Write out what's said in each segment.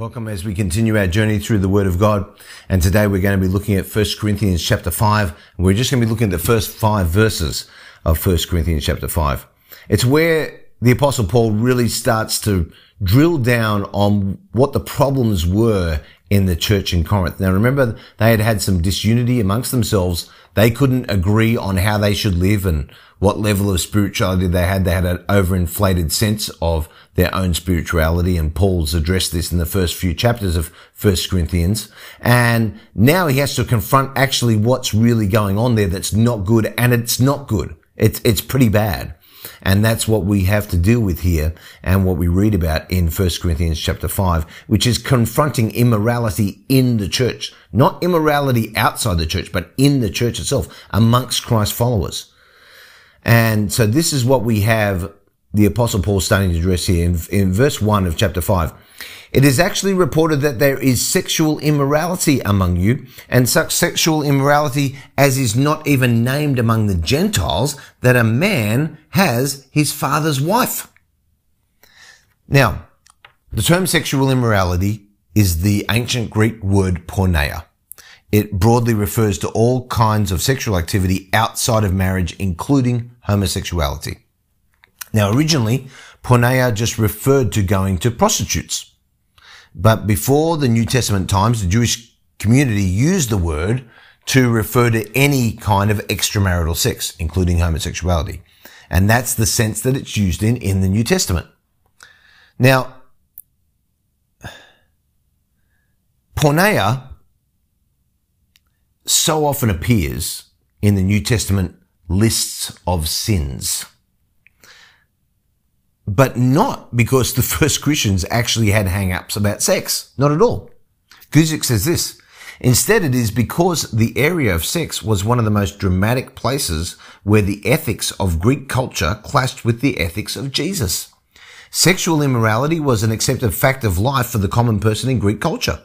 Welcome as we continue our journey through the Word of God. And today we're going to be looking at 1 Corinthians chapter 5. We're just going to be looking at the first five verses of 1 Corinthians chapter 5. It's where the apostle Paul really starts to drill down on what the problems were in the church in Corinth. Now remember, they had had some disunity amongst themselves. They couldn't agree on how they should live and what level of spirituality they had. They had an overinflated sense of their own spirituality. And Paul's addressed this in the first few chapters of First Corinthians. And now he has to confront actually what's really going on there that's not good. And it's not good. It's, it's pretty bad. And that's what we have to deal with here and what we read about in 1 Corinthians chapter 5, which is confronting immorality in the church. Not immorality outside the church, but in the church itself, amongst Christ's followers. And so this is what we have the apostle Paul starting to address here in, in verse 1 of chapter 5. It is actually reported that there is sexual immorality among you, and such sexual immorality as is not even named among the Gentiles, that a man has his father's wife. Now, the term sexual immorality is the ancient Greek word porneia. It broadly refers to all kinds of sexual activity outside of marriage, including homosexuality. Now, originally, porneia just referred to going to prostitutes. But before the New Testament times, the Jewish community used the word to refer to any kind of extramarital sex, including homosexuality. And that's the sense that it's used in in the New Testament. Now, porneia so often appears in the New Testament lists of sins but not because the first Christians actually had hang-ups about sex. Not at all. Guzik says this. Instead, it is because the area of sex was one of the most dramatic places where the ethics of Greek culture clashed with the ethics of Jesus. Sexual immorality was an accepted fact of life for the common person in Greek culture,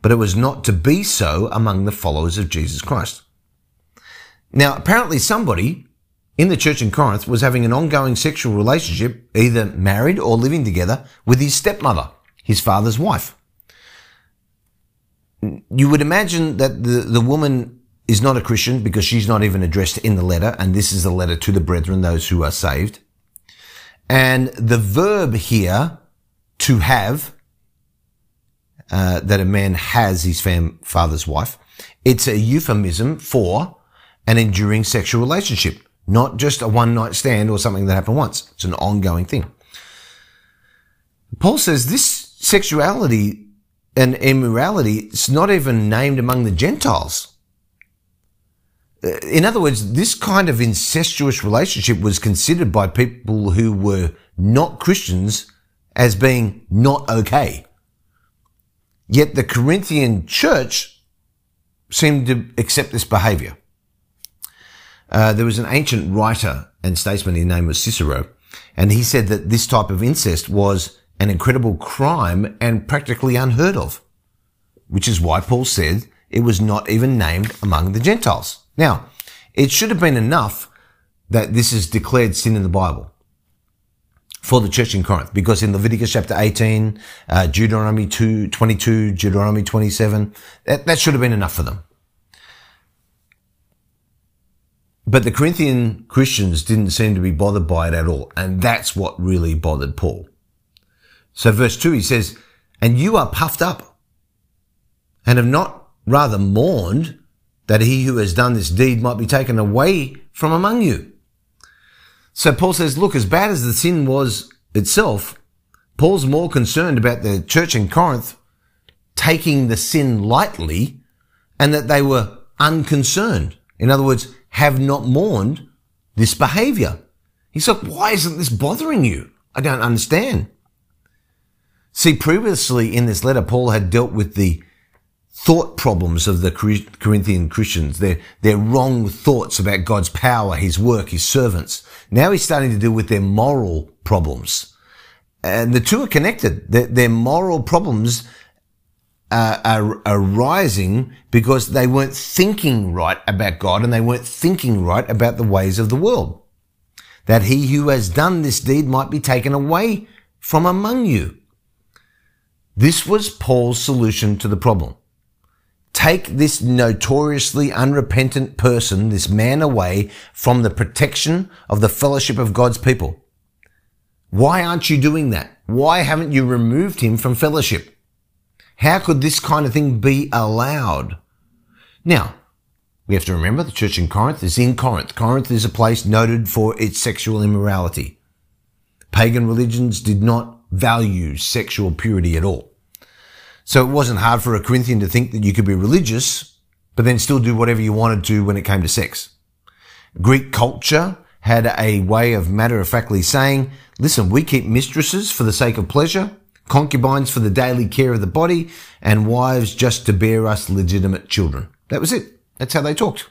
but it was not to be so among the followers of Jesus Christ. Now, apparently somebody in the church in Corinth was having an ongoing sexual relationship, either married or living together with his stepmother, his father's wife. You would imagine that the, the woman is not a Christian because she's not even addressed in the letter, and this is a letter to the brethren, those who are saved. And the verb here, to have, uh, that a man has his fam- father's wife, it's a euphemism for an enduring sexual relationship not just a one night stand or something that happened once. It's an ongoing thing. Paul says this sexuality and immorality is not even named among the Gentiles. Uh, in other words, this kind of incestuous relationship was considered by people who were not Christians as being not okay. Yet the Corinthian church seemed to accept this behavior. Uh, there was an ancient writer and statesman, his name was Cicero, and he said that this type of incest was an incredible crime and practically unheard of, which is why Paul said it was not even named among the Gentiles. Now, it should have been enough that this is declared sin in the Bible for the church in Corinth, because in Leviticus chapter 18, uh, Deuteronomy 2, 22, Deuteronomy 27, that, that should have been enough for them. But the Corinthian Christians didn't seem to be bothered by it at all. And that's what really bothered Paul. So verse two, he says, and you are puffed up and have not rather mourned that he who has done this deed might be taken away from among you. So Paul says, look, as bad as the sin was itself, Paul's more concerned about the church in Corinth taking the sin lightly and that they were unconcerned. In other words, have not mourned this behavior. He's like, why isn't this bothering you? I don't understand. See, previously in this letter, Paul had dealt with the thought problems of the Corinthian Christians, their, their wrong thoughts about God's power, His work, His servants. Now he's starting to deal with their moral problems. And the two are connected. Their, their moral problems uh, are arising because they weren't thinking right about God and they weren't thinking right about the ways of the world. That he who has done this deed might be taken away from among you. This was Paul's solution to the problem. Take this notoriously unrepentant person, this man away from the protection of the fellowship of God's people. Why aren't you doing that? Why haven't you removed him from fellowship? How could this kind of thing be allowed? Now, we have to remember the church in Corinth is in Corinth. Corinth is a place noted for its sexual immorality. Pagan religions did not value sexual purity at all. So it wasn't hard for a Corinthian to think that you could be religious, but then still do whatever you wanted to when it came to sex. Greek culture had a way of matter of factly saying, listen, we keep mistresses for the sake of pleasure, concubines for the daily care of the body, and wives just to bear us legitimate children. That was it. That's how they talked.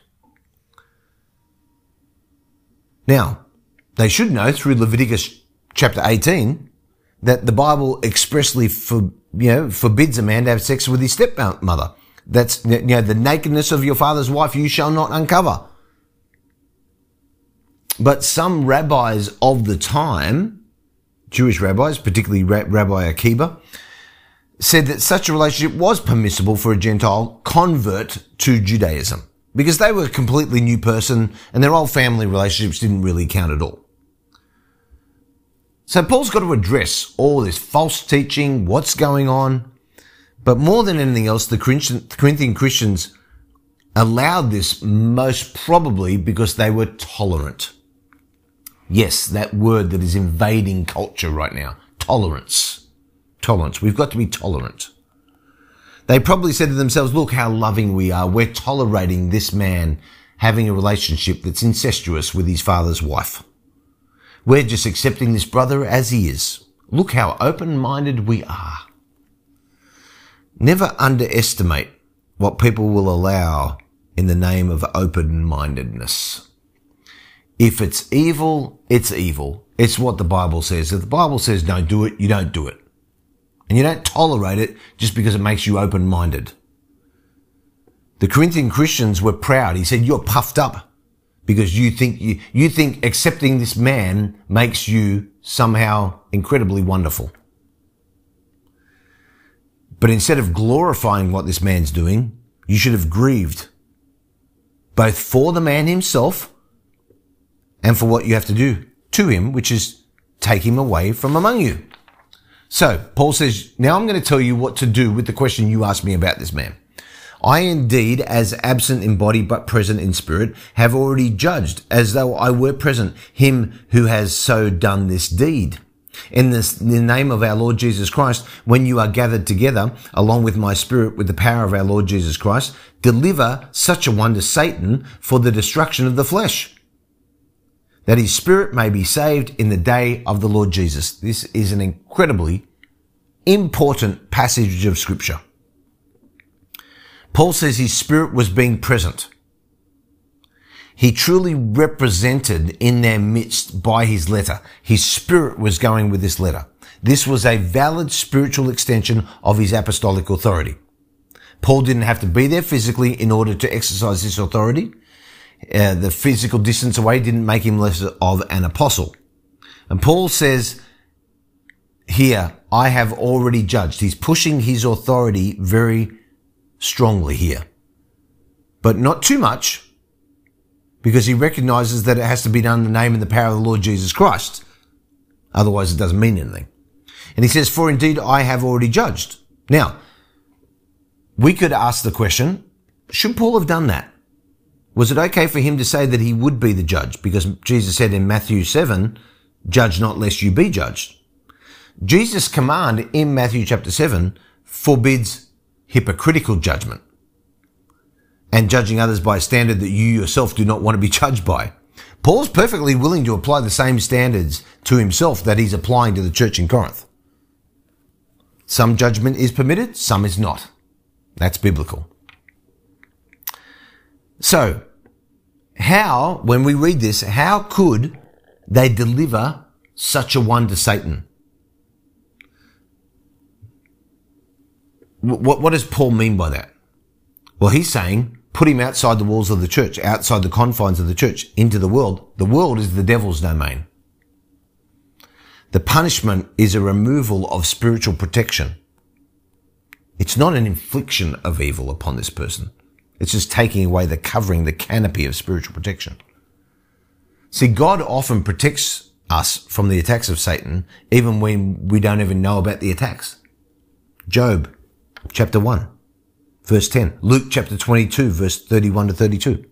Now, they should know through Leviticus chapter 18 that the Bible expressly for, you know, forbids a man to have sex with his stepmother. That's, you know, the nakedness of your father's wife you shall not uncover. But some rabbis of the time, Jewish rabbis, particularly Rabbi Akiba, said that such a relationship was permissible for a Gentile convert to Judaism because they were a completely new person and their old family relationships didn't really count at all. So Paul's got to address all this false teaching, what's going on. But more than anything else, the Corinthian Christians allowed this most probably because they were tolerant. Yes, that word that is invading culture right now. Tolerance. Tolerance. We've got to be tolerant. They probably said to themselves, look how loving we are. We're tolerating this man having a relationship that's incestuous with his father's wife. We're just accepting this brother as he is. Look how open-minded we are. Never underestimate what people will allow in the name of open-mindedness. If it's evil, it's evil. It's what the Bible says. If the Bible says don't do it, you don't do it. And you don't tolerate it just because it makes you open-minded. The Corinthian Christians were proud. He said, you're puffed up because you think you, you think accepting this man makes you somehow incredibly wonderful. But instead of glorifying what this man's doing, you should have grieved both for the man himself and for what you have to do to him, which is take him away from among you. So Paul says, now I'm going to tell you what to do with the question you asked me about this man. I indeed, as absent in body but present in spirit, have already judged, as though I were present, him who has so done this deed. In, this, in the name of our Lord Jesus Christ, when you are gathered together, along with my spirit, with the power of our Lord Jesus Christ, deliver such a one to Satan for the destruction of the flesh, that his spirit may be saved in the day of the Lord Jesus. This is an incredibly important passage of scripture. Paul says his spirit was being present. He truly represented in their midst by his letter. His spirit was going with this letter. This was a valid spiritual extension of his apostolic authority. Paul didn't have to be there physically in order to exercise this authority. Uh, the physical distance away didn't make him less of an apostle. And Paul says here, I have already judged. He's pushing his authority very strongly here, but not too much because he recognizes that it has to be done in the name and the power of the Lord Jesus Christ. Otherwise, it doesn't mean anything. And he says, For indeed I have already judged. Now, we could ask the question, should Paul have done that? Was it okay for him to say that he would be the judge? Because Jesus said in Matthew 7, judge not lest you be judged. Jesus' command in Matthew chapter 7 forbids hypocritical judgment and judging others by a standard that you yourself do not want to be judged by. Paul's perfectly willing to apply the same standards to himself that he's applying to the church in Corinth. Some judgment is permitted, some is not. That's biblical. So, how, when we read this, how could they deliver such a one to Satan? What, what does Paul mean by that? Well, he's saying put him outside the walls of the church, outside the confines of the church, into the world. The world is the devil's domain. The punishment is a removal of spiritual protection. It's not an infliction of evil upon this person. It's just taking away the covering, the canopy of spiritual protection. See, God often protects us from the attacks of Satan, even when we don't even know about the attacks. Job chapter 1, verse 10. Luke chapter 22, verse 31 to 32.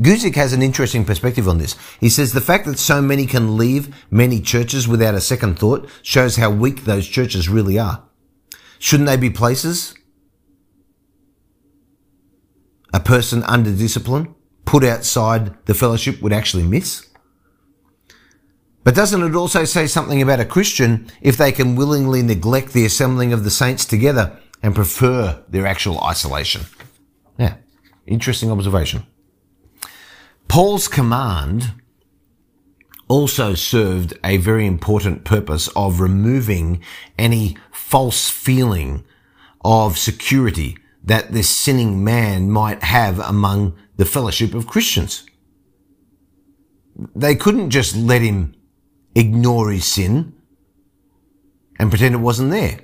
Guzik has an interesting perspective on this. He says the fact that so many can leave many churches without a second thought shows how weak those churches really are. Shouldn't they be places a person under discipline put outside the fellowship would actually miss? But doesn't it also say something about a Christian if they can willingly neglect the assembling of the saints together and prefer their actual isolation? Yeah, interesting observation. Paul's command also served a very important purpose of removing any false feeling of security that this sinning man might have among the fellowship of Christians. They couldn't just let him ignore his sin and pretend it wasn't there.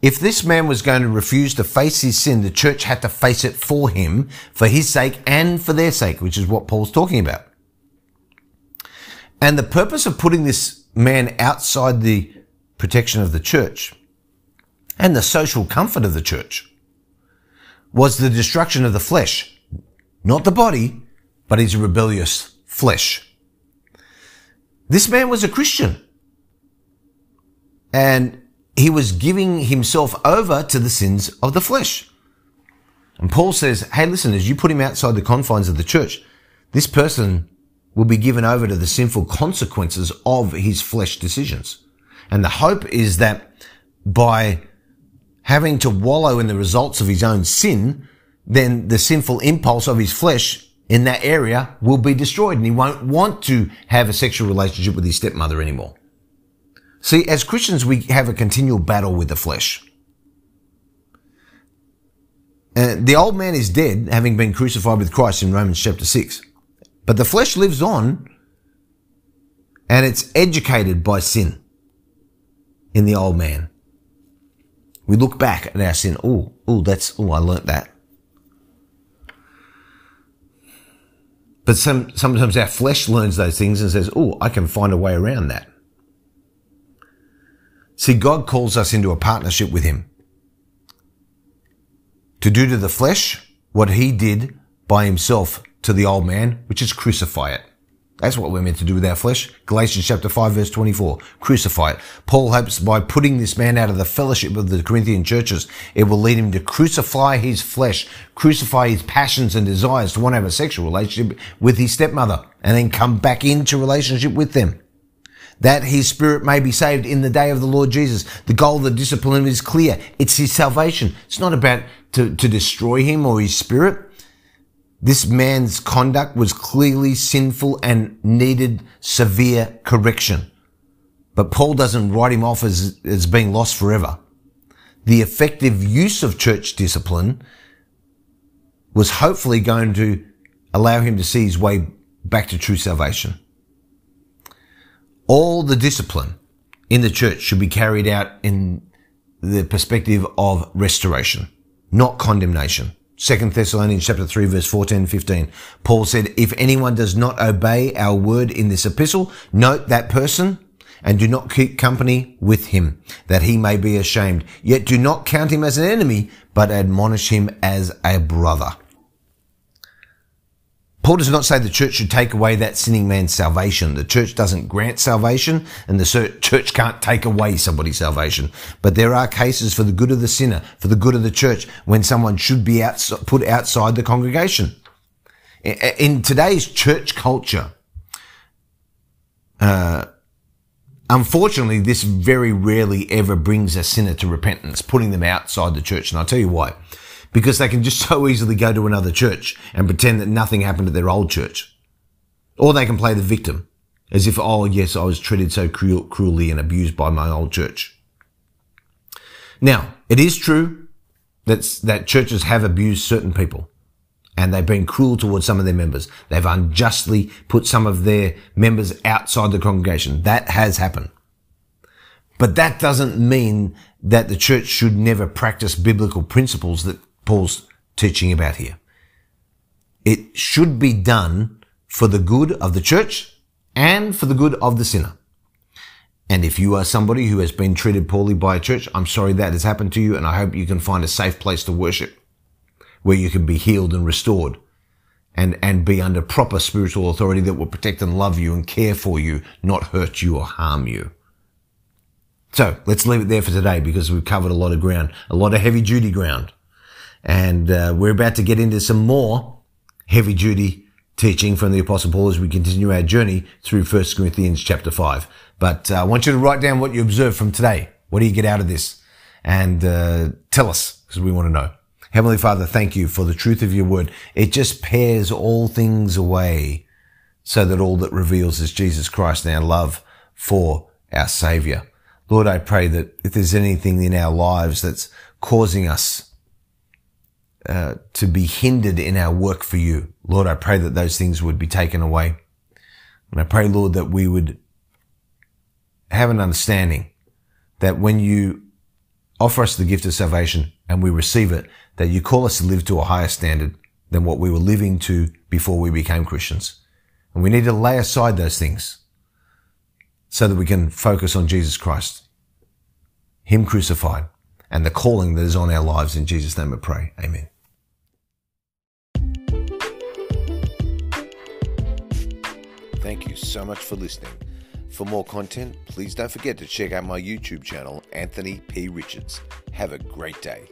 If this man was going to refuse to face his sin, the church had to face it for him, for his sake and for their sake, which is what Paul's talking about. And the purpose of putting this man outside the protection of the church and the social comfort of the church was the destruction of the flesh, not the body, but his rebellious flesh. This man was a Christian. And he was giving himself over to the sins of the flesh. And Paul says, hey, listen, as you put him outside the confines of the church, this person will be given over to the sinful consequences of his flesh decisions. And the hope is that by having to wallow in the results of his own sin, then the sinful impulse of his flesh in that area will be destroyed and he won't want to have a sexual relationship with his stepmother anymore. See, as Christians, we have a continual battle with the flesh. Uh, the old man is dead, having been crucified with Christ in Romans chapter 6. But the flesh lives on and it's educated by sin in the old man. We look back at our sin. Oh, oh, that's, oh, I learnt that. But some, sometimes our flesh learns those things and says, oh, I can find a way around that. See, God calls us into a partnership with Him. To do to the flesh what He did by Himself to the old man, which is crucify it. That's what we're meant to do with our flesh. Galatians chapter 5 verse 24. Crucify it. Paul hopes by putting this man out of the fellowship of the Corinthian churches, it will lead him to crucify his flesh, crucify his passions and desires to want to have a sexual relationship with his stepmother and then come back into relationship with them that his spirit may be saved in the day of the Lord Jesus. The goal of the discipline is clear. It's his salvation. It's not about to, to destroy him or his spirit. This man's conduct was clearly sinful and needed severe correction. But Paul doesn't write him off as, as being lost forever. The effective use of church discipline was hopefully going to allow him to see his way back to true salvation. All the discipline in the church should be carried out in the perspective of restoration, not condemnation. Second Thessalonians chapter 3 verse 14 15. Paul said, if anyone does not obey our word in this epistle, note that person and do not keep company with him, that he may be ashamed. Yet do not count him as an enemy, but admonish him as a brother. Paul does not say the church should take away that sinning man's salvation. The church doesn't grant salvation and the church can't take away somebody's salvation. But there are cases for the good of the sinner, for the good of the church, when someone should be outside, put outside the congregation. In today's church culture, uh, unfortunately, this very rarely ever brings a sinner to repentance, putting them outside the church. And I'll tell you why because they can just so easily go to another church and pretend that nothing happened at their old church. Or they can play the victim as if, oh yes, I was treated so cruel, cruelly and abused by my old church. Now, it is true that, that churches have abused certain people and they've been cruel towards some of their members. They've unjustly put some of their members outside the congregation. That has happened. But that doesn't mean that the church should never practice biblical principles that Paul's teaching about here. It should be done for the good of the church and for the good of the sinner. And if you are somebody who has been treated poorly by a church, I'm sorry that has happened to you and I hope you can find a safe place to worship where you can be healed and restored and, and be under proper spiritual authority that will protect and love you and care for you, not hurt you or harm you. So let's leave it there for today because we've covered a lot of ground, a lot of heavy duty ground. And uh, we're about to get into some more heavy duty teaching from the Apostle Paul as we continue our journey through 1 Corinthians chapter 5. But uh, I want you to write down what you observe from today. What do you get out of this? And uh, tell us because we want to know. Heavenly Father, thank you for the truth of your word. It just pares all things away so that all that reveals is Jesus Christ and our love for our Savior. Lord, I pray that if there's anything in our lives that's causing us uh, to be hindered in our work for you, Lord, I pray that those things would be taken away. And I pray, Lord, that we would have an understanding that when you offer us the gift of salvation and we receive it, that you call us to live to a higher standard than what we were living to before we became Christians. And we need to lay aside those things so that we can focus on Jesus Christ, Him crucified, and the calling that is on our lives. In Jesus' name we pray. Amen. Thank you so much for listening. For more content, please don't forget to check out my YouTube channel, Anthony P. Richards. Have a great day.